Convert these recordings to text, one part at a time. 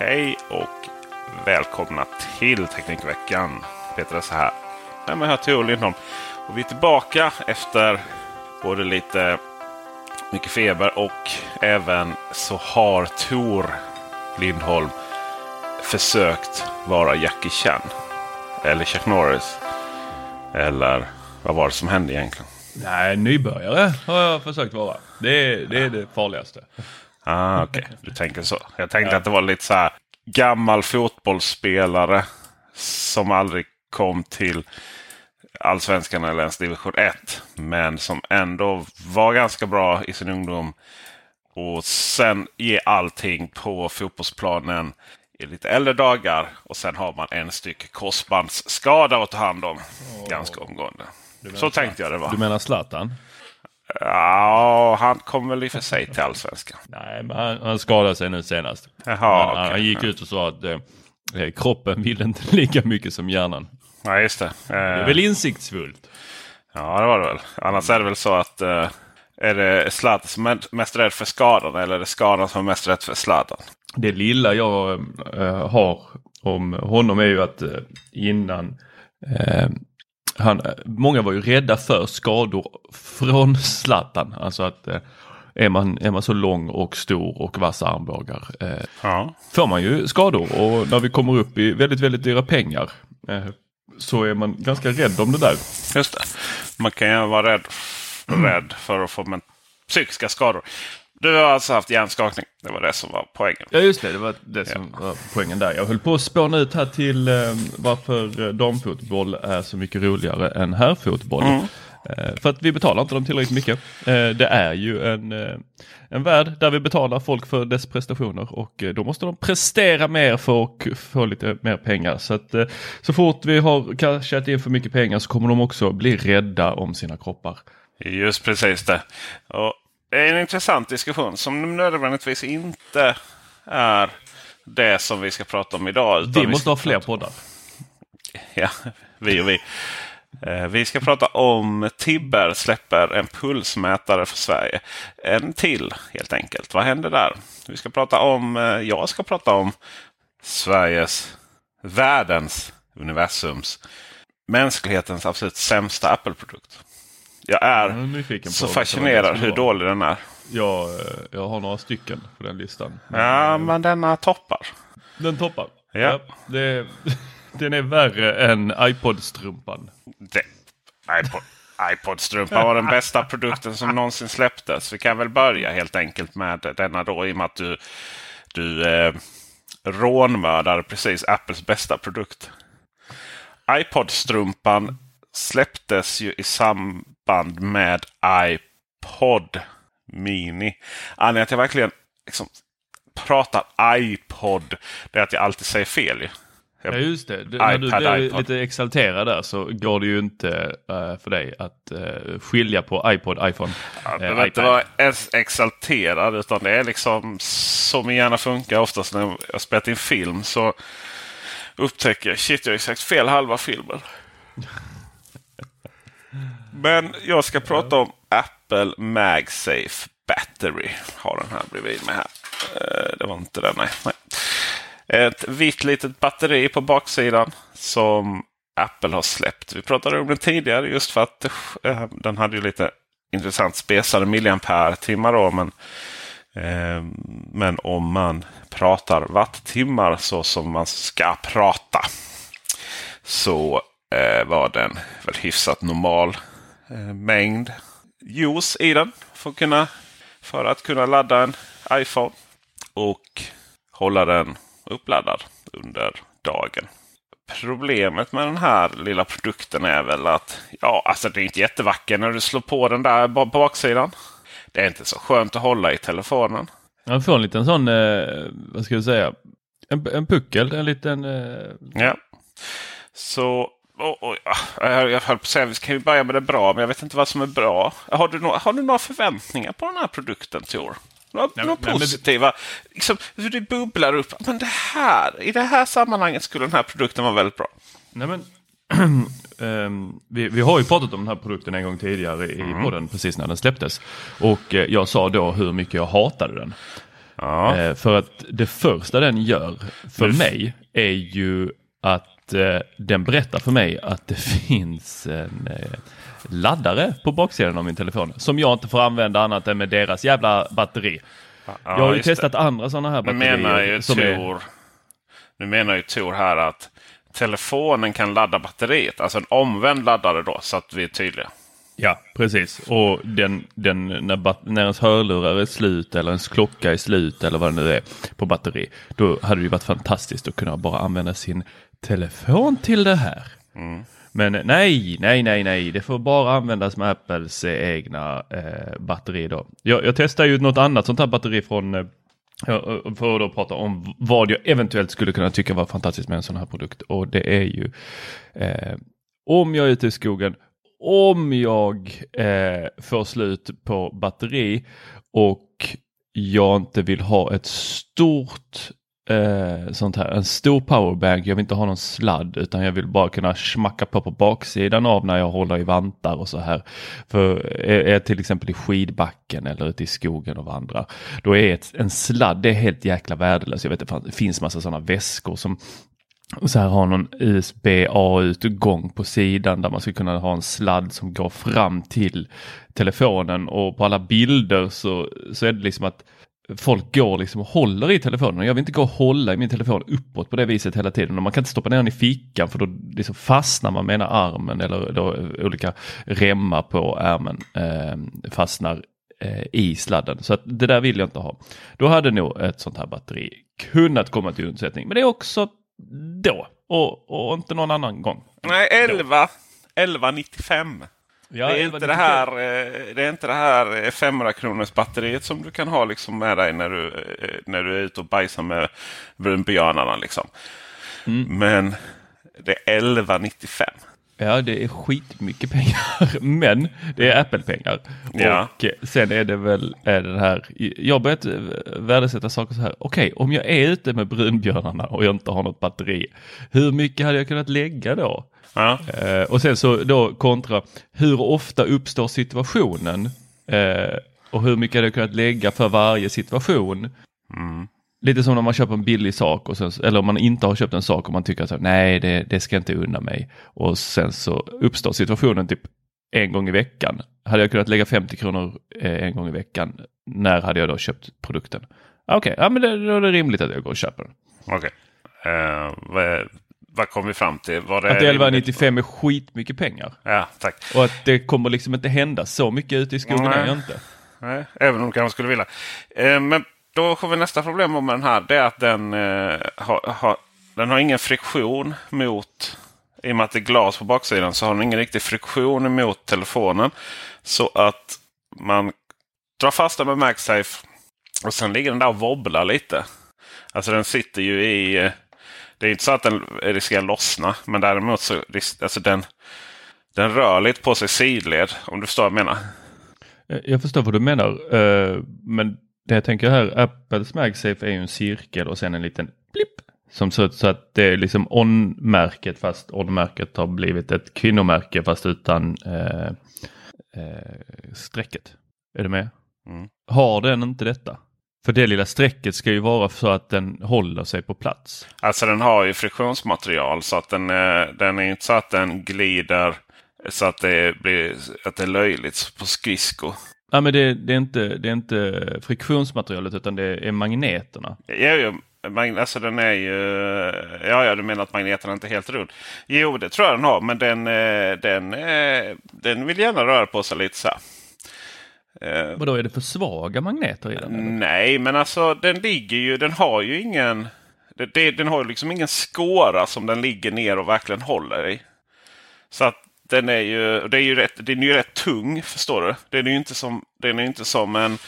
Hej och välkomna till Teknikveckan. Peter är så här. Nej, men jag Tor Lindholm. Och vi är tillbaka efter både lite mycket feber och även så har Tor Lindholm försökt vara Jackie Chan. Eller Chuck Norris. Eller vad var det som hände egentligen? Nej, nybörjare har jag försökt vara. Det är det, är det farligaste. Ah, Okej, okay. du tänker så. Jag tänkte ja. att det var lite så här gammal fotbollsspelare som aldrig kom till allsvenskan eller ens division 1. Men som ändå var ganska bra i sin ungdom. Och sen ge allting på fotbollsplanen i lite äldre dagar. Och sen har man en styck korsbandsskada att ta hand om oh. ganska omgående. Så tänkte jag det var. Du menar Zlatan? Ja, han kom väl i och för sig till allsvenskan. Nej, men han, han skadade sig nu senast. Jaha, han, okay. han gick ut och sa att eh, eh, kroppen vill inte lika mycket som hjärnan. Nej, just det. Eh, det är väl insiktsfullt? Ja, det var det väl. Annars är det väl så att eh, är det Zlatan som är mest rädd för skadan eller är det skadan som är mest rädd för Zlatan? Det lilla jag äh, har om honom är ju att äh, innan äh, han, många var ju rädda för skador från Zlatan. Alltså att är man, är man så lång och stor och vassa armbågar ja. får man ju skador och när vi kommer upp i väldigt, väldigt dyra pengar så är man ganska rädd om det där. Just det. Man kan ju vara rädd, rädd för att få psykiska skador. Du har alltså haft hjärnskakning. Det var det som var poängen. Ja just det, det var det som ja. var poängen där. Jag höll på att spåna ut här till eh, varför damfotboll är så mycket roligare än herrfotboll. Mm. Eh, för att vi betalar inte dem tillräckligt mycket. Eh, det är ju en, eh, en värld där vi betalar folk för dess prestationer och då måste de prestera mer för att få lite mer pengar. Så att så fort vi har cashat in för mycket pengar så kommer de också bli rädda om sina kroppar. Just precis det. Och är en intressant diskussion som nödvändigtvis inte är det som vi ska prata om idag. vi måste vi ha fler poddar. Ja, vi och vi. Eh, vi ska prata om Tibber släpper en pulsmätare för Sverige. En till helt enkelt. Vad händer där? Vi ska prata om, eh, jag ska prata om Sveriges, världens, universums, mänsklighetens absolut sämsta Apple-produkt. Jag är jag så fascinerad hur dålig den är. Jag, eh, jag har några stycken på den listan. Ja, men denna toppar. Den toppar? Ja. ja det, den är värre än iPod-strumpan. iPod, iPod-strumpan var den bästa produkten som någonsin släpptes. Vi kan väl börja helt enkelt med denna då i och med att du, du eh, rånmördar precis Apples bästa produkt. iPod-strumpan släpptes ju i samband med iPod Mini. Anledningen att jag verkligen liksom pratar iPod det är att jag alltid säger fel. Ja just det. Du, när du blir lite exalterad där så går det ju inte uh, för dig att uh, skilja på iPod, iPhone, ja, uh, iPad. inte vara exalterad utan det är liksom så min hjärna funkar. Oftast när jag spelat in film så upptäcker jag shit jag har sagt fel halva filmen. Men jag ska prata om Apple MagSafe Battery. Har den här bredvid mig här. Det var inte den, nej. nej. Ett vitt litet batteri på baksidan som Apple har släppt. Vi pratade om den tidigare just för att äh, den hade ju lite intressant spesade milliampere-timmar. Då, men, äh, men om man pratar wattimmar så som man ska prata så var den väl hyfsat normal mängd juice i den för att kunna, för att kunna ladda en iPhone. Och hålla den uppladdad under dagen. Problemet med den här lilla produkten är väl att ja, alltså det är inte jättevacker när du slår på den där på baksidan. Det är inte så skönt att hålla i telefonen. Han får en liten sån, eh, vad ska jag säga, en, en puckel, en liten... Eh... Ja. Så Oh, oh, jag, jag höll på att säga vi kan ju börja med det bra, men jag vet inte vad som är bra. Har du, no har du några förväntningar på den här produkten, Tor? Några, nej, några nej, positiva? Men... Liksom, hur det bubblar upp. Men det här, I det här sammanhanget skulle den här produkten vara väldigt bra. Nej, men, um, vi, vi, har ju pratat om den här produkten en gång tidigare i mm. podden, precis när den släpptes. Och uh, jag sa då hur mycket jag hatade den. Ja. Uh, för att det första den gör för mig är ju att eh, den berättar för mig att det finns en eh, laddare på baksidan av min telefon som jag inte får använda annat än med deras jävla batteri. Ja, jag har ju testat det. andra sådana här batterier. Nu menar ju Tor, är... nu menar ju Tor här att telefonen kan ladda batteriet, alltså en omvänd laddare då så att vi är tydliga. Ja, precis. Och den, den, när, när ens hörlurar är slut eller ens klocka är slut eller vad det nu är på batteri. Då hade det varit fantastiskt att kunna bara använda sin telefon till det här. Mm. Men nej, nej, nej, nej, det får bara användas med Apples egna eh, batteri då. Jag, jag testar ju något annat sånt här batteri från eh, för att då prata om vad jag eventuellt skulle kunna tycka var fantastiskt med en sån här produkt och det är ju eh, om jag är ute i skogen, om jag eh, får slut på batteri och jag inte vill ha ett stort eh, sånt här. En stor powerbank, jag vill inte ha någon sladd utan jag vill bara kunna smacka på på baksidan av när jag håller i vantar och så här. För är jag till exempel i skidbacken eller ute i skogen och vandrar, då är ett, en sladd det är helt jäkla värdelös. Jag vet att det finns massa sådana väskor som så här har någon USB-A-utgång på sidan där man ska kunna ha en sladd som går fram till telefonen och på alla bilder så, så är det liksom att folk går liksom och håller i telefonen. Jag vill inte gå och hålla i min telefon uppåt på det viset hela tiden. Och man kan inte stoppa ner den i fickan för då liksom fastnar man med ena armen eller då olika remmar på ärmen eh, fastnar eh, i sladden. Så att det där vill jag inte ha. då hade nog ett sånt här batteri kunnat komma till undsättning. Men det är också då och, och inte någon annan gång. Nej, 11. 1195. Ja, det, är inte det, här, eh, det är inte det här 500 kronors batteriet som du kan ha liksom med dig när du, eh, när du är ute och bajsar med brunbjörnarna. Liksom. Mm. Men det är 1195. Ja, det är skitmycket pengar, men det är Apple-pengar. Ja. Och sen är det väl är det här, jag har börjat värdesätta saker så här. Okej, okay, om jag är ute med brunbjörnarna och jag inte har något batteri, hur mycket hade jag kunnat lägga då? Ja. Eh, och sen så då kontra, hur ofta uppstår situationen? Eh, och hur mycket hade jag kunnat lägga för varje situation? Mm. Lite som när man köper en billig sak och sen, eller om man inte har köpt en sak och man tycker att nej det, det ska inte unna mig. Och sen så uppstår situationen typ en gång i veckan. Hade jag kunnat lägga 50 kronor eh, en gång i veckan, när hade jag då köpt produkten? Okej, okay, ja, men det, då är det rimligt att jag går och köper den. Okej. Okay. Uh, vad kom vi fram till? Var det att 1195 är skitmycket pengar. Ja, tack. Och att det kommer liksom inte hända så mycket ute i skogen Nej. är inte. Nej, även om de kanske skulle vilja. Eh, men då har vi nästa problem med den här. Det är att den, eh, har, har, den har ingen friktion mot... I och med att det är glas på baksidan så har den ingen riktig friktion emot telefonen. Så att man drar fast den med MagSafe och sen ligger den där och wobblar lite. Alltså den sitter ju i eh, det är inte så att den riskerar lossna. Men däremot så alltså den, den rör lite på sig sidled. Om du förstår vad jag menar. Eh, jag förstår vad du menar. Eh, men det jag tänker här, Apples MagSafe är ju en cirkel och sen en liten blipp. Som ser ut så att det är liksom on-märket fast on-märket har blivit ett kvinnomärke fast utan eh, eh, strecket. Är du med? Mm. Har den inte detta? För det lilla strecket ska ju vara så att den håller sig på plats. Alltså den har ju friktionsmaterial så att den, är, den är inte så att den glider så att det blir att det är löjligt på skridsko. Ja, men det, det, är inte, det är inte friktionsmaterialet utan det är magneterna. Ja, ja, alltså den är ju... Ja, ja, du menar att magneten inte är helt rund. Jo, det tror jag den har, men den, eh, den, eh, den vill gärna röra på sig lite så här. Eh, Vadå, är det för svaga magneter i den? Eller? Nej, men alltså den ligger ju, den har ju ingen... Det, det, den har liksom ingen skåra som den ligger ner och verkligen håller i. Så att den är ju, det är ju rätt, den är ju rätt tung, förstår du. Den är ju inte som, den är inte som en,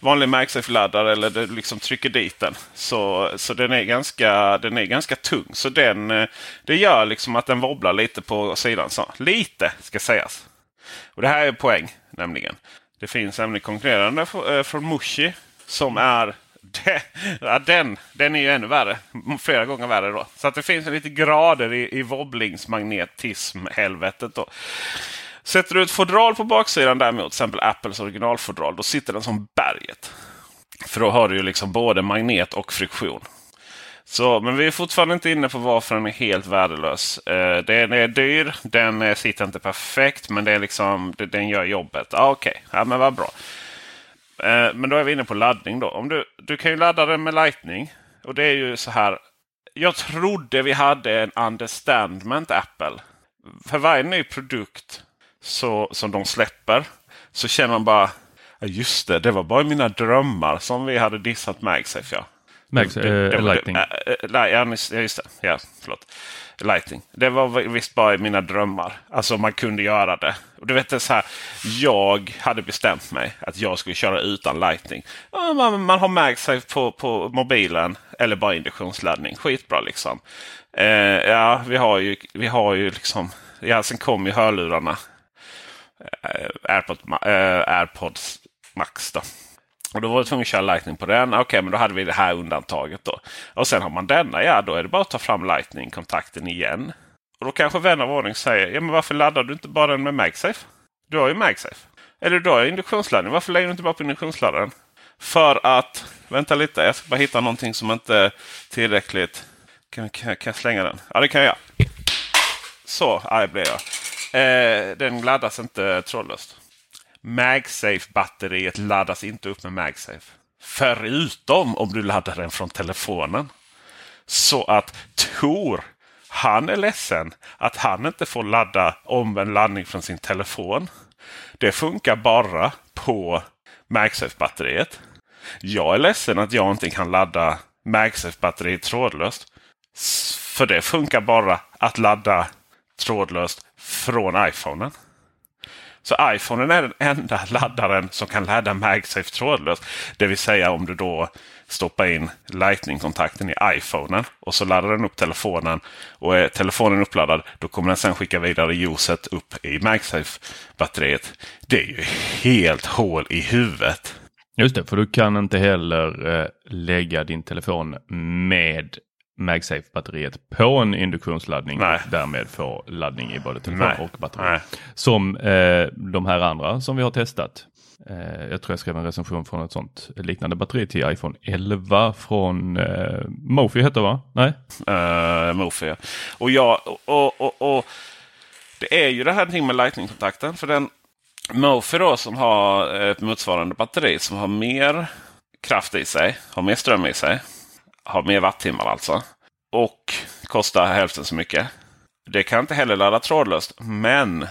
vanlig MagSafe-laddare eller du liksom trycker dit den. Så, så den, är ganska, den är ganska tung. Så den, eh, det gör liksom att den wobblar lite på sidan. Så, lite ska sägas. Och Det här är poäng nämligen. Det finns även konkurrerande eh, från Mushi som är ja, den, den är ju ännu värre. Flera gånger värre då. Så att det finns lite grader i, i wobblingsmagnetism-helvetet. Då. Sätter du ett fodral på baksidan däremot, till exempel Apples originalfodral, då sitter den som berget. För då har du ju liksom både magnet och friktion. Så, men vi är fortfarande inte inne på varför den är helt värdelös. Eh, den är dyr, den eh, sitter inte perfekt, men det är liksom, det, den gör jobbet. Ah, Okej, okay. ja, men vad bra. Eh, men då är vi inne på laddning. då. Om du, du kan ju ladda den med Lightning. Och det är ju så här. Jag trodde vi hade en understandment Apple. För varje ny produkt så, som de släpper så känner man bara just det, det var bara mina drömmar som vi hade dissat MagSafe. Ja. Det, äh, Lightning. Äh, ja, just det. Ja, förlåt. Lightning. Det var visst bara i mina drömmar. Alltså man kunde göra det. Och du vet, det så här, jag hade bestämt mig att jag skulle köra utan Lightning. Man, man har MagSafe på, på mobilen eller bara induktionsladdning. Skitbra liksom. Eh, ja, vi har ju, vi har ju liksom... Ja, sen kom ju hörlurarna. Eh, AirPod, eh, AirPods Max då. Och då var vi tvungna att köra Lightning på den. Okej, okay, men då hade vi det här undantaget då. Och sen har man denna, ja då är det bara att ta fram Lightning-kontakten igen. Och då kanske vän av ordning säger, ja men varför laddar du inte bara den med MagSafe? Du har ju MagSafe. Eller du har induktionsladdning. Varför lägger du inte bara på induktionsladdaren? För att, vänta lite, jag ska bara hitta någonting som inte är tillräckligt. Kan, kan, kan jag slänga den? Ja, det kan jag. Så arg blev jag. Eh, den laddas inte trådlöst. MagSafe-batteriet laddas inte upp med MagSafe. Förutom om du laddar den från telefonen. Så att Tor, han är ledsen att han inte får ladda omvänd laddning från sin telefon. Det funkar bara på MagSafe-batteriet. Jag är ledsen att jag inte kan ladda MagSafe-batteriet trådlöst. För det funkar bara att ladda trådlöst från iPhonen. Så iPhonen är den enda laddaren som kan ladda MagSafe trådlöst. Det vill säga om du då stoppar in Lightning-kontakten i iPhonen och så laddar den upp telefonen. Och är telefonen uppladdad då kommer den sen skicka vidare ljuset upp i MagSafe-batteriet. Det är ju helt hål i huvudet. Just det, för du kan inte heller eh, lägga din telefon med MagSafe-batteriet på en induktionsladdning Nej. och därmed få laddning i både telefon Nej. och batteri. Nej. Som eh, de här andra som vi har testat. Eh, jag tror jag skrev en recension från ett sånt liknande batteri till iPhone 11 från eh, Mofi heter va? Nej? Uh, Mofi Och ja, och, och, och, det är ju det här med Lightning-kontakten. För den Mofi då som har ett motsvarande batteri som har mer kraft i sig, har mer ström i sig har mer wattimmar alltså. Och kostar hälften så mycket. Det kan inte heller ladda trådlöst. Men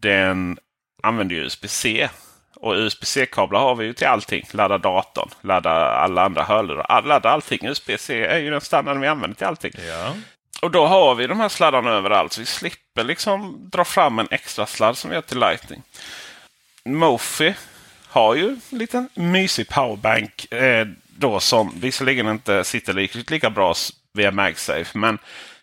den använder USB-C. Och USB-C-kablar har vi ju till allting. Ladda datorn, ladda alla andra hörlurar, ladda allting. USB-C är ju den standarden vi använder till allting. Ja. Och då har vi de här sladdarna överallt. Så vi slipper liksom dra fram en extra sladd som vi gör till Lightning. Mofi har ju en liten mysig powerbank. Eh, då som visserligen inte sitter riktigt lika bra via MagSafe. Men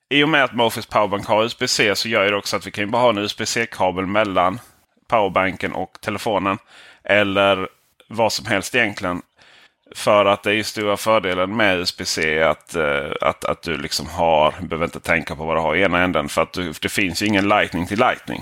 i och med att Mofis Powerbank har USB-C så gör det också att vi kan bara ha en USB-C-kabel mellan powerbanken och telefonen. Eller vad som helst egentligen. För att det är stora fördelen med USB-C att, eh, att, att du liksom har, behöver inte tänka på vad du har i ena änden. För att du, det finns ju ingen Lightning till Lightning.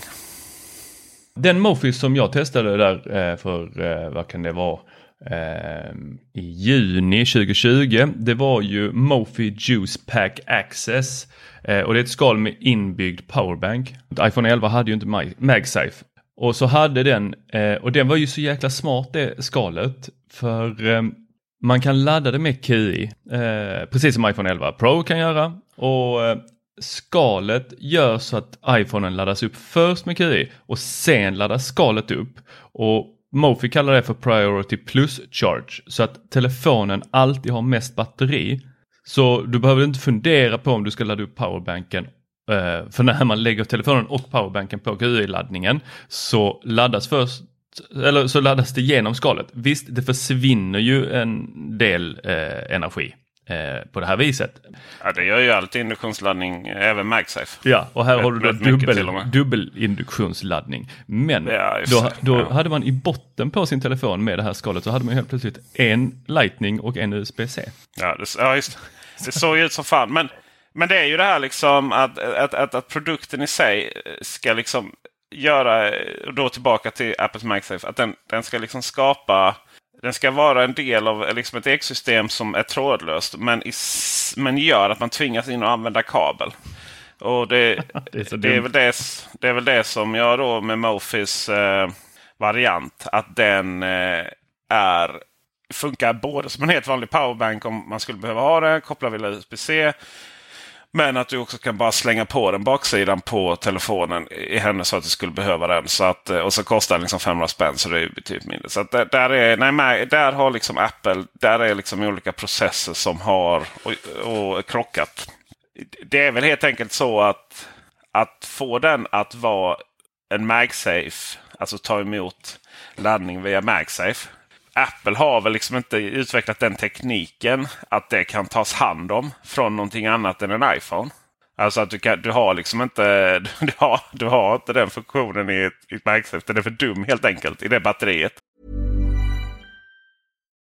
Den Mofis som jag testade där eh, för, eh, vad kan det vara, Ehm, i juni 2020. Det var ju Mofi Juice Pack Access eh, och det är ett skal med inbyggd powerbank. iPhone 11 hade ju inte MagSafe och så hade den eh, och den var ju så jäkla smart det skalet för ehm, man kan ladda det med QI eh, precis som iPhone 11 Pro kan göra och eh, skalet gör så att iPhonen laddas upp först med QI och sen laddas skalet upp. Och Mofi kallar det för Priority Plus Charge så att telefonen alltid har mest batteri. Så du behöver inte fundera på om du ska ladda upp powerbanken. Eh, för när man lägger telefonen och powerbanken på GUI-laddningen så laddas först eller så laddas det genom skalet. Visst, det försvinner ju en del eh, energi eh, på det här viset. Ja, det gör ju allt induktionsladdning, även MagSafe. Ja, och här Rätt- har du då dubbel, dubbel induktionsladdning. Men Ja, då, då Ja. hade man i botten på sin telefon med det här skalet så hade man helt plötsligt en Lightning och en USB-C. Ja, det, ja just det. Det såg ju ut som fan. Men, men det är ju det här liksom att, att, att, att produkten i sig ska liksom göra, och då tillbaka till Apples MagSafe, att den, den ska liksom skapa den ska vara en del av liksom ett ekosystem som är trådlöst men, i, men gör att man tvingas in och använda kabel. Och det, Det är det, är väl det, det är väl det som jag då med Mofis eh, variant. Att den eh, är funkar både som en helt vanlig powerbank om man skulle behöva ha det. Koppla via USB-C. Men att du också kan bara slänga på den baksidan på telefonen i händelse så att du skulle behöva den. Så att, eh, och så kostar den liksom 500 spänn så det är ju betydligt mindre. Så att där, där, är, nej, där har liksom Apple där är liksom olika processer som har och, och krockat. Det är väl helt enkelt så att, att få den att vara en MagSafe, alltså ta emot laddning via MagSafe. Apple har väl liksom inte utvecklat den tekniken att det kan tas hand om från någonting annat än en iPhone. Alltså att du, kan, du har liksom inte du har, du har inte den funktionen i ett, i ett MagSafe. Den är för dum helt enkelt i det batteriet.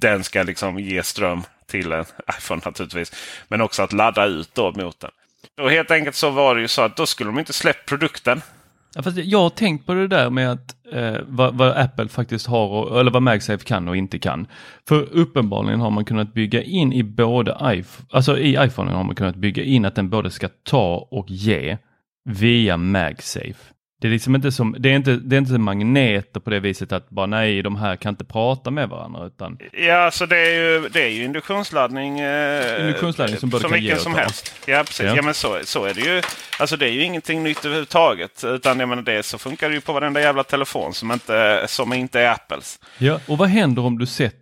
den ska liksom ge ström till en iPhone naturligtvis. Men också att ladda ut då mot den. Och helt enkelt så var det ju så att då skulle de inte släppt produkten. Ja, fast jag har tänkt på det där med att eh, vad, vad Apple faktiskt har, och, eller vad MagSafe kan och inte kan. För uppenbarligen har man kunnat bygga in i både iPhone, alltså i iPhone har man kunnat bygga in att den både ska ta och ge via MagSafe. Det är liksom inte som, det är inte, det är inte magneter på det viset att bara nej, de här kan inte prata med varandra utan Ja, så det är ju, det är ju induktionsladdning. Eh, Induktionsladdning som både som kan ge som helst. Ja, precis. Ja. Ja. men så, så är det ju. Alltså det är ju ingenting nytt överhuvudtaget. Utan jag menar, det så funkar det ju på varenda jävla telefon som inte, som inte är Apples. Ja, och vad händer om du sätter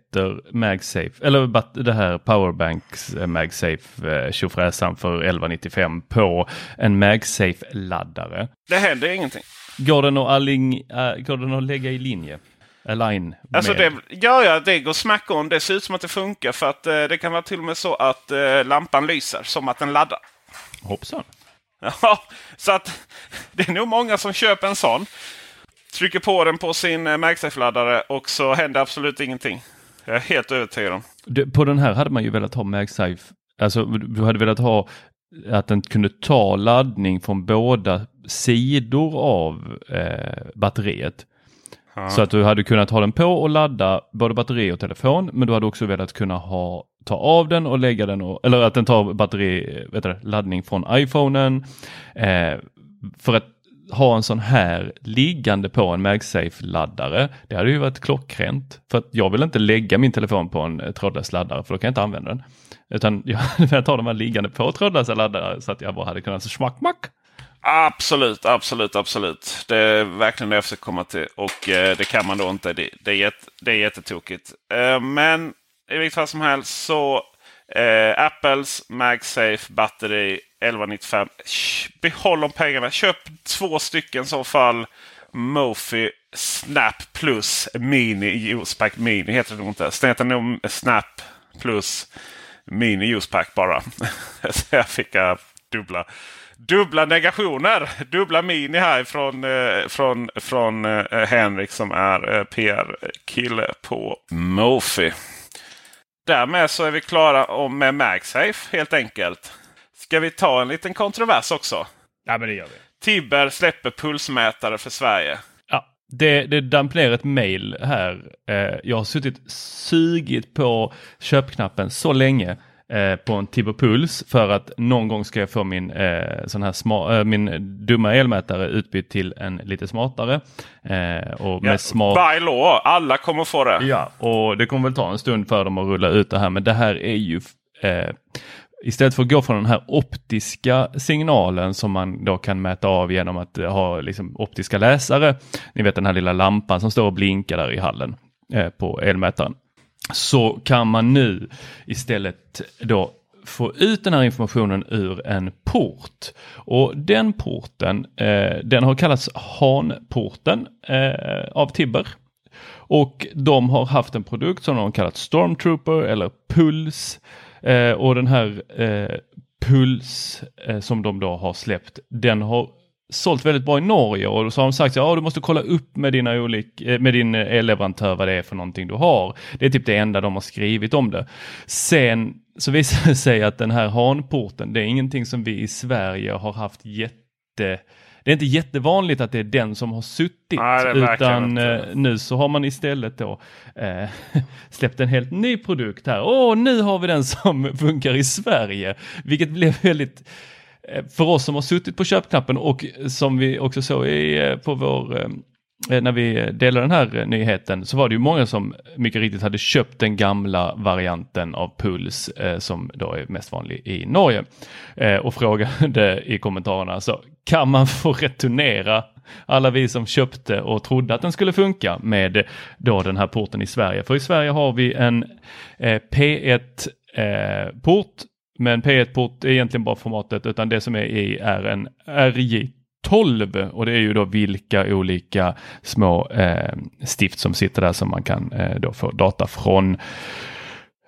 MagSafe, eller det här Powerbanks eh, MagSafe eh, tjofräsan för 1195 på en MagSafe-laddare? Det händer ingenting. Går den att, alling, äh, går den att lägga i linje? Align Alltså med? det, ja, ja, det går smack on. Det ser ut som att det funkar för att eh, det kan vara till och med så att eh, lampan lyser som att den laddar. Hoppsan. Ja, så att det är nog många som köper en sån. Trycker på den på sin MagSafe-laddare och så händer absolut ingenting. Jag är helt övertygad om. Det, på den här hade man ju velat ha MagSafe, alltså du hade velat ha att den kunde ta laddning från båda sidor av eh, batteriet. Så att du hade kunnat ha den på och ladda både batteri och telefon, men du hade också velat kunna ha, ta av den och lägga den, och, eller att den tar batteri, vet du, laddning från iPhonen. Eh, för att ha en sån här liggande på en MagSafe-laddare, det hade ju varit klockrent. För att jag vill inte lägga min telefon på en eh, trådlös laddare, för då kan jag inte använda den. Utan jag hade velat ha de här liggande på trådlösa laddare så att jag bara hade kunnat smack, mack. Absolut, absolut, absolut. Det är verkligen det jag försöker komma till. Och eh, det kan man då inte. Det, det, är, jätt, det är jättetokigt. Eh, men i vilket fall som helst så eh, Apples MagSafe batteri 1195. Behåll de pengarna. Köp två stycken i så fall. Mofi Snap Plus Mini Juicepack Mini heter det nog inte. Det heter nog Snap Plus Mini Juicepack bara. så jag fick eh, dubbla, dubbla negationer. Dubbla mini här från, eh, från, från eh, Henrik som är PR-kille på Mofi. Därmed så är vi klara med MagSafe helt enkelt. Ska vi ta en liten kontrovers också? Ja, men det gör vi. Tibber släpper pulsmätare för Sverige. Ja, det, det damp ner ett mail här. Eh, jag har suttit sugit på köpknappen så länge eh, på en Tibber Puls för att någon gång ska jag få min, eh, sån här sma, eh, min dumma elmätare utbytt till en lite smartare. Eh, och med ja, smart... By law, alla kommer få det. Ja, och det kommer väl ta en stund för dem att rulla ut det här men det här är ju eh, Istället för att gå från den här optiska signalen som man då kan mäta av genom att ha liksom optiska läsare. Ni vet den här lilla lampan som står och blinkar där i hallen eh, på elmätaren. Så kan man nu istället då få ut den här informationen ur en port. Och den porten eh, den har kallats Hanporten eh, av Tibber. Och de har haft en produkt som de har kallat Stormtrooper eller Puls. Eh, och den här eh, Puls eh, som de då har släppt, den har sålt väldigt bra i Norge och så har de sagt att ja, du måste kolla upp med, dina olik, eh, med din eh, elleverantör vad det är för någonting du har. Det är typ det enda de har skrivit om det. Sen så visar det sig att den här hanporten, det är ingenting som vi i Sverige har haft jätte det är inte jättevanligt att det är den som har suttit. Nej, utan eh, nu så har man istället då eh, släppt en helt ny produkt här. Åh, nu har vi den som funkar i Sverige. Vilket blev väldigt eh, för oss som har suttit på köpknappen och som vi också såg i, eh, på vår Eh, när vi delade den här nyheten så var det ju många som mycket riktigt hade köpt den gamla varianten av Puls eh, som då är mest vanlig i Norge eh, och frågade i kommentarerna så kan man få returnera alla vi som köpte och trodde att den skulle funka med då den här porten i Sverige. För i Sverige har vi en eh, P1 eh, port men P1-port är egentligen bara formatet utan det som är i är en RJ 12 och det är ju då vilka olika små eh, stift som sitter där som man kan eh, då få data från.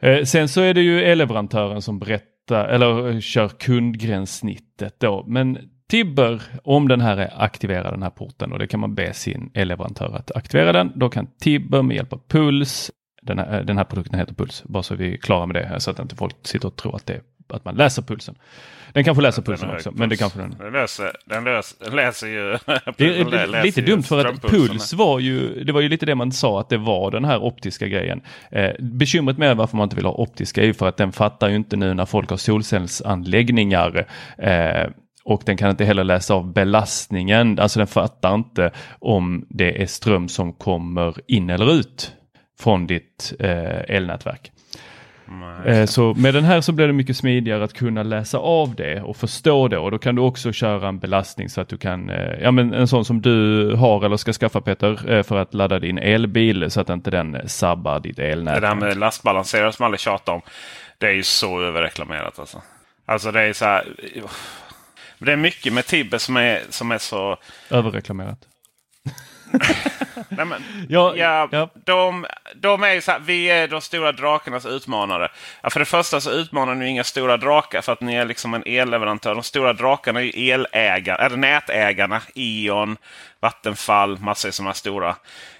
Eh, sen så är det ju elleverantören som berättar eller eh, kör kundgränssnittet då. Men Tibber, om den här är aktiverad den här porten och det kan man be sin elleverantör att aktivera den. Då kan Tibber med hjälp av Puls, den här, den här produkten heter Puls, bara så vi är klara med det så att inte folk sitter och tror att, det, att man läser pulsen. Den kanske läser pulsen också. Puls. Men det kanske den... Den läser, den läser, den läser ju... det är läser lite dumt för att puls var ju, det var ju lite det man sa att det var den här optiska grejen. Eh, bekymret med varför man inte vill ha optiska är ju för att den fattar ju inte nu när folk har solcellsanläggningar. Eh, och den kan inte heller läsa av belastningen, alltså den fattar inte om det är ström som kommer in eller ut från ditt eh, elnätverk. Eh, så med den här så blir det mycket smidigare att kunna läsa av det och förstå det och då kan du också köra en belastning så att du kan, eh, ja men en sån som du har eller ska skaffa Peter eh, för att ladda din elbil så att inte den sabbar ditt elnät. Det där med lastbalanserare som alla tjatar om. Det är ju så överreklamerat alltså. Alltså det är så här. Det är mycket med Tibbe som är, som är så... Överreklamerat. Nej, men, ja, ja, ja. De, de är så här, vi är de stora drakarnas utmanare. Ja, för det första så utmanar ni inga stora drakar för att ni är liksom en elleverantör. De stora drakarna är ju elägare, eller nätägarna. E.ON, Vattenfall, massor sådana stora.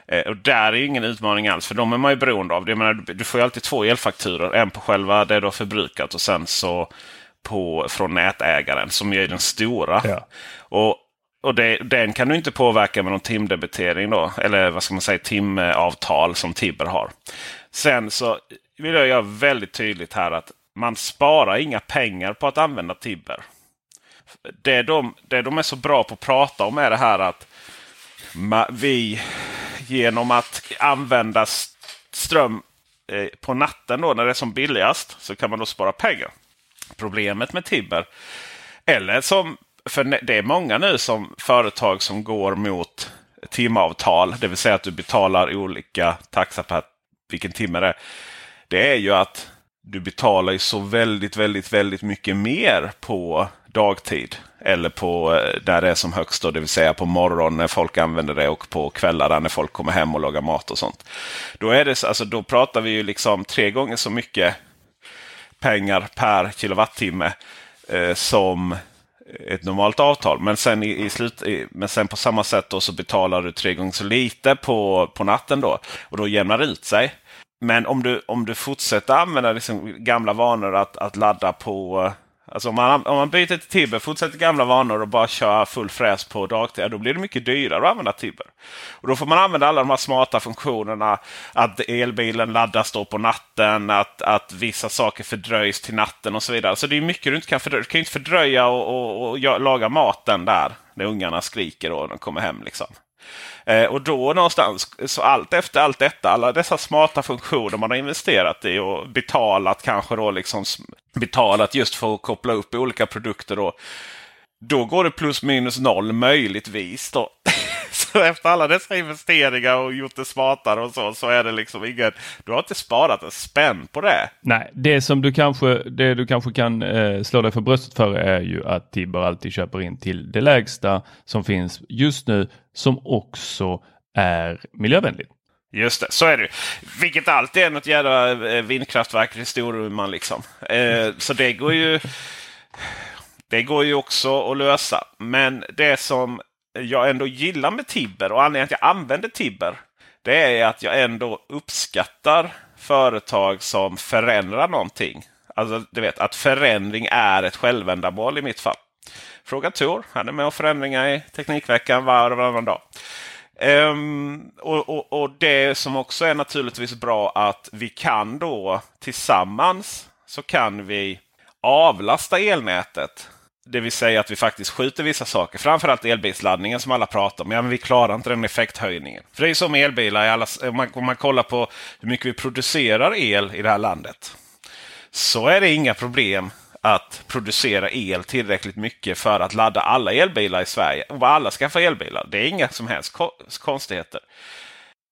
Eh, och där är ju ingen utmaning alls, för de är man ju beroende av. Jag menar, du får ju alltid två elfakturor. En på själva det du har förbrukat och sen så på, från nätägaren som är den stora. Ja. Och och det, den kan du inte påverka med någon timdebitering då. Eller vad ska man säga, timavtal som Tibber har. Sen så vill jag göra väldigt tydligt här att man sparar inga pengar på att använda Tibber. Det de, det de är så bra på att prata om är det här att vi genom att använda ström eh, på natten då när det är som billigast så kan man då spara pengar. Problemet med Tibber, eller som för det är många nu som företag som går mot timavtal. Det vill säga att du betalar olika taxa per vilken timme det är. Det är ju att du betalar ju så väldigt, väldigt, väldigt mycket mer på dagtid. Eller på eh, där det är som högst, då, det vill säga på morgonen när folk använder det och på kvällarna när folk kommer hem och lagar mat och sånt. Då, är det, alltså, då pratar vi ju liksom tre gånger så mycket pengar per kilowattimme eh, som ett normalt avtal. Men sen, i, i slut, i, men sen på samma sätt då så betalar du tre gånger så lite på, på natten då. Och då jämnar det ut sig. Men om du, om du fortsätter använda liksom gamla vanor att, att ladda på Alltså om man, om man byter till Tibber, fortsätter gamla vanor och bara kör full fräs på dagtid, då blir det mycket dyrare att använda Tibber. Och då får man använda alla de här smarta funktionerna. Att elbilen laddas då på natten, att, att vissa saker fördröjs till natten och så vidare. Så det är mycket du inte kan fördröja. Du kan inte fördröja och, och, och laga maten där när ungarna skriker och de kommer hem. liksom. Eh, och då någonstans, så allt efter allt detta, alla dessa smarta funktioner man har investerat i och betalat kanske då liksom betalat just för att koppla upp olika produkter. Då, då går det plus minus noll möjligtvis. Då. så efter alla dessa investeringar och gjort det smartare och så, så är det liksom ingen... Du har inte sparat en spänn på det. Nej, det som du kanske, det du kanske kan eh, slå dig för bröstet för är ju att Tibber alltid köper in till det lägsta som finns just nu som också är miljövänligt. Just det, så är det Vilket alltid är något jävla eh, vindkraftverk i Storuman liksom. Eh, så det går ju... Det går ju också att lösa. Men det som jag ändå gillar med Tibber och anledningen till att jag använder Tibber. Det är att jag ändå uppskattar företag som förändrar någonting. Alltså du vet att förändring är ett självändamål i mitt fall. Fråga Tor. Han är med och förändringar i Teknikveckan var och varannan dag. Um, och, och, och, det som också är naturligtvis bra att vi kan då tillsammans så kan vi avlasta elnätet det vill säga att vi faktiskt skjuter vissa saker. Framförallt elbilsladdningen som alla pratar om. Ja, men vi klarar inte den effekthöjningen. För det är ju så med elbilar. Alla, om, man, om man kollar på hur mycket vi producerar el i det här landet. Så är det inga problem att producera el tillräckligt mycket för att ladda alla elbilar i Sverige. Och alla skaffar elbilar. Det är inga som helst konstigheter.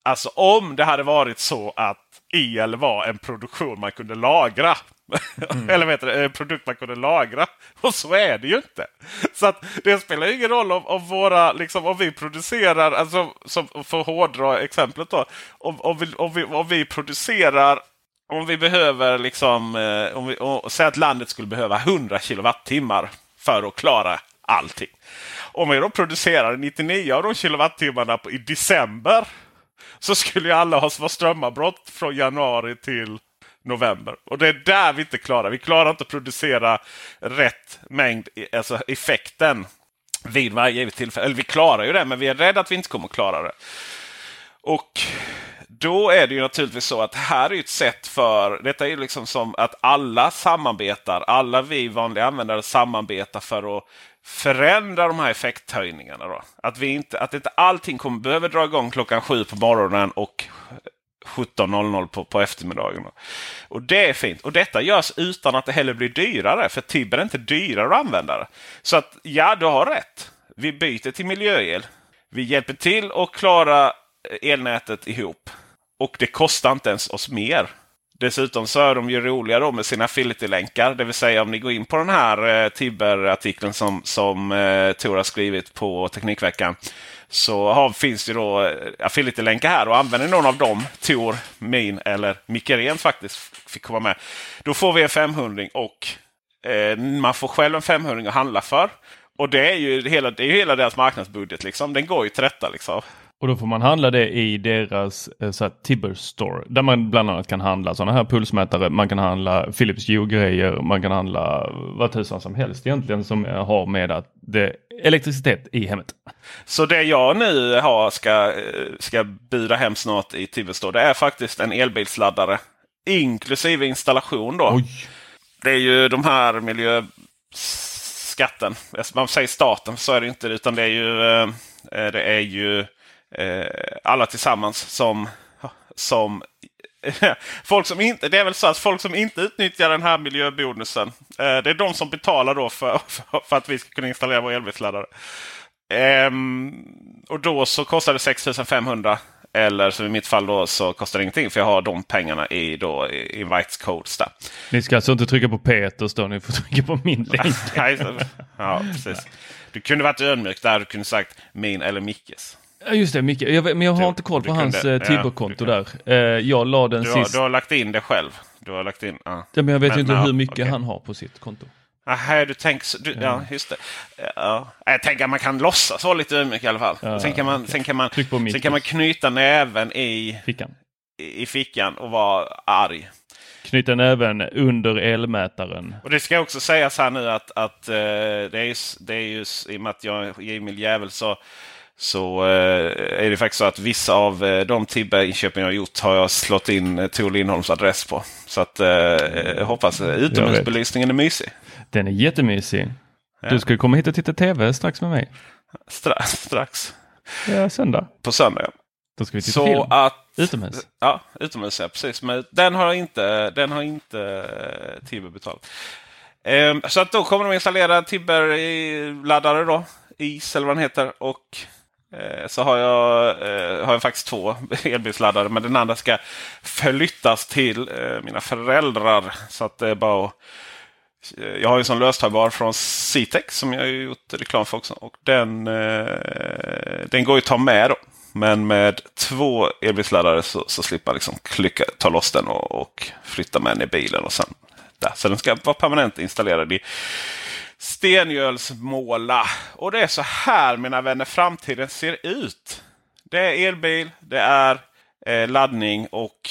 Alltså om det hade varit så att el var en produktion man kunde lagra. Mm. Eller vet du, en produkt man kunde lagra. Och så är det ju inte. Så att det spelar ingen roll om, om våra, liksom, om vi producerar, alltså som, för att hårdra exemplet då. Om, om, vi, om, vi, om vi producerar, om vi behöver liksom, eh, om vi, och, säg att landet skulle behöva 100 kilowattimmar för att klara allting. Om vi då producerar 99 av de kilowattimmarna i december så skulle ju alla ha strömavbrott från januari till november. Och det är där vi inte klarar. Vi klarar inte att producera rätt mängd, alltså effekten vid varje givet tillfälle. Eller vi klarar ju det, men vi är rädda att vi inte kommer att klara det. Och då är det ju naturligtvis så att här är ett sätt för... Detta är ju liksom som att alla samarbetar. Alla vi vanliga användare samarbetar för att förändra de här effekthöjningarna. Då. Att, vi inte, att inte allting kommer behöva dra igång klockan sju på morgonen och 17.00 på, på eftermiddagen. Och det är fint. Och detta görs utan att det heller blir dyrare. För Tibber är inte dyrare att använda. Så att ja, du har rätt. Vi byter till miljöel. Vi hjälper till att klara elnätet ihop. Och det kostar inte ens oss mer. Dessutom så är de ju roliga då med sina affiliate-länkar. Det vill säga om ni går in på den här eh, Tibber-artikeln som, som eh, Tor har skrivit på Teknikveckan. Så har, finns det då eh, affiliate-länkar här och använder någon av dem, Tor, min eller Micke Rent faktiskt fick komma med. Då får vi en 500 och eh, man får själv en 500 att handla för. Och det är ju hela, det är hela deras marknadsbudget. Liksom. Den går ju till detta. Liksom. Och då får man handla det i deras eh, så här, Tibber Store där man bland annat kan handla sådana här pulsmätare. Man kan handla Philips Hue-grejer. Man kan handla vad tusan som helst egentligen som har med att det elektricitet i hemmet. Så det jag nu har ska, ska buda hem snart i Tibber Store det är faktiskt en elbilsladdare inklusive installation. då. Oj. Det är ju de här miljöskatten. Man säger staten, så är det inte. Utan det är ju, eh, det är ju eh, alla tillsammans som, som folk som inte, det är väl så att folk som inte utnyttjar den här miljöbonusen. Eh, det är de som betalar då för, för, att vi ska kunna installera vår elbilsladdare. Um, och då så kostar det 6500 Eller som i mitt fall då så kostar det ingenting för jag har de pengarna i då invites codes där. Ni ska alltså inte trycka på Peters då, ni får trycka på min länk. ja, precis. Du kunde varit ödmjuk där. Du kunde sagt min eller Mickes. Ja just det, Micke. Jag, men jag har du, inte koll på hans kunde, Tibber-konto ja, där. jag la den du har, sist. Du har lagt in det själv. Du har lagt in, ja. ja men jag vet men, inte hur mycket okay. han har på sitt konto. Aha, du tänker du, ja, just det. Ja. Jag tänker att man kan låtsas vara lite ödmjuk i alla fall. Ja, sen, kan man, okay. sen, kan man, sen kan man knyta näven i fickan. I, i fickan och vara arg. Knyta näven under elmätaren. Och det ska också sägas här nu att, att det, är just, det är just i och med att jag är Emil Jävel så så uh, är det faktiskt så att vissa av uh, de Tibbe-inköpen jag har gjort har jag slått in uh, Tor Lindholms adress på. Så att jag hoppas utomhusbelysningen är mysig. Den är jättemysig. Ja. Du ska komma hit och titta TV strax med mig. Stra strax? Ja, söndag. På söndag ja. Då ska vi titta så film. Att, utomhus? Ja, utomhus ja, precis. Men den har inte, den har inte Tibber betalat. Um, så att då kommer de installera Tibber-laddare då. IS eller vad den heter. Och Eh, så har jag, eh, har jag faktiskt två elbilsladdare. Men den andra ska flyttas till eh, mina föräldrar. Så att det är bara att jag har en sån löstagbar från Citex som jag har gjort reklam för också. Och den, den går ju att ta med då. Men med två elbilsladdare så, så slipper man liksom klicka, ta loss den och, och, flytta med den i bilen. och sen där. Så den ska vara permanent installerad i Stengölsmåla. Och det är så här mina vänner framtiden ser ut. Det är elbil, det är eh, laddning och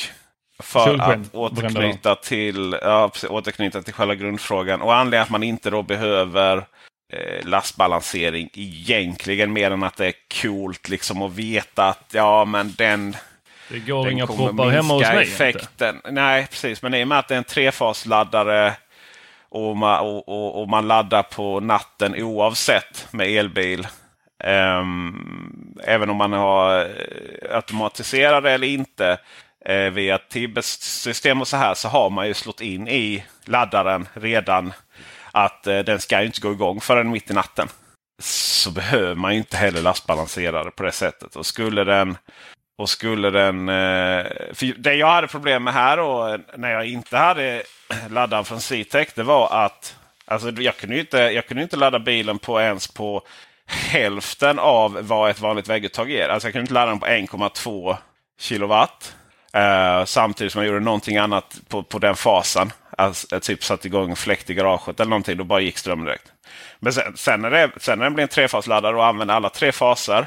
för Solsken, att återknyta till, ja, återknyta till själva grundfrågan. Och anledningen att man inte då behöver eh, lastbalansering egentligen mer än att det är coolt liksom att veta att ja men den det går den inga proppar hemma hos mig effekten. Inte. Nej precis, men i och med att det är en trefasladdare och man, och, och, och man laddar på natten oavsett med elbil. Um, även om man har eh, automatiserade eller inte eh, via Tibes system och så här så har man ju slått in i laddaren redan att eh, den ska inte gå igång förrän mitt i natten. Så behöver man inte heller lastbalansera på det sättet. Och skulle den och skulle den... Eh, för det jag hade problem med här då, eh, när jag inte hade laddaren från C-Tech, det var att alltså, jag, kunde inte, jag kunde inte ladda bilen på ens på hälften av vad ett vanligt vägguttag ger. Alltså jag kunde inte ladda den på 1,2 kilowatt. Uh, samtidigt som jag gjorde någonting annat på, på den fasen. Alltså, typ satte igång fläkt i garaget eller någonting. Då bara gick strömmen direkt. Men sen, sen, när det, sen när det blev en trefasladdare och använde alla tre faser.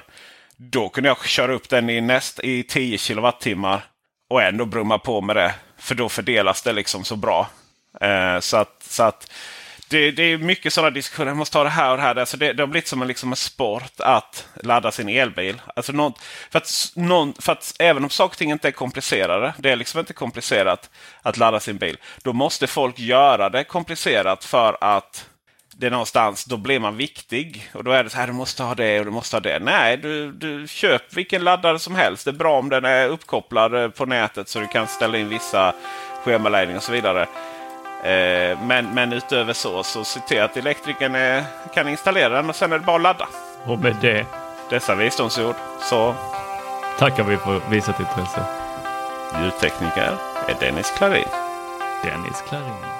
Då kunde jag köra upp den i, näst, i 10 kilowattimmar. Och ändå brumma på med det. För då fördelas det liksom så bra. Eh, så att, så att det, det, är mycket sådana diskussioner. Jag måste ta det här och det här. Alltså det, det har blivit som en, liksom en sport att ladda sin elbil. Alltså någon, för, att, någon, för att även om saker och ting inte är komplicerade. Det är liksom inte komplicerat att ladda sin bil. Då måste folk göra det komplicerat för att det är någonstans, då blir man viktig. Och då är det så här, du måste ha det och du måste ha det. Nej, du, du köp vilken laddare som helst. Det är bra om den är uppkopplad på nätet så du kan ställa in vissa schemaläggning och så vidare. Eh, men, men utöver så, så se till att elektrikern eh, kan installera den och sen är det bara att ladda. Och med det. Dessa visdomsord så tackar vi för visat intresse. Ljudtekniker är Dennis Klarin. Dennis Klarin.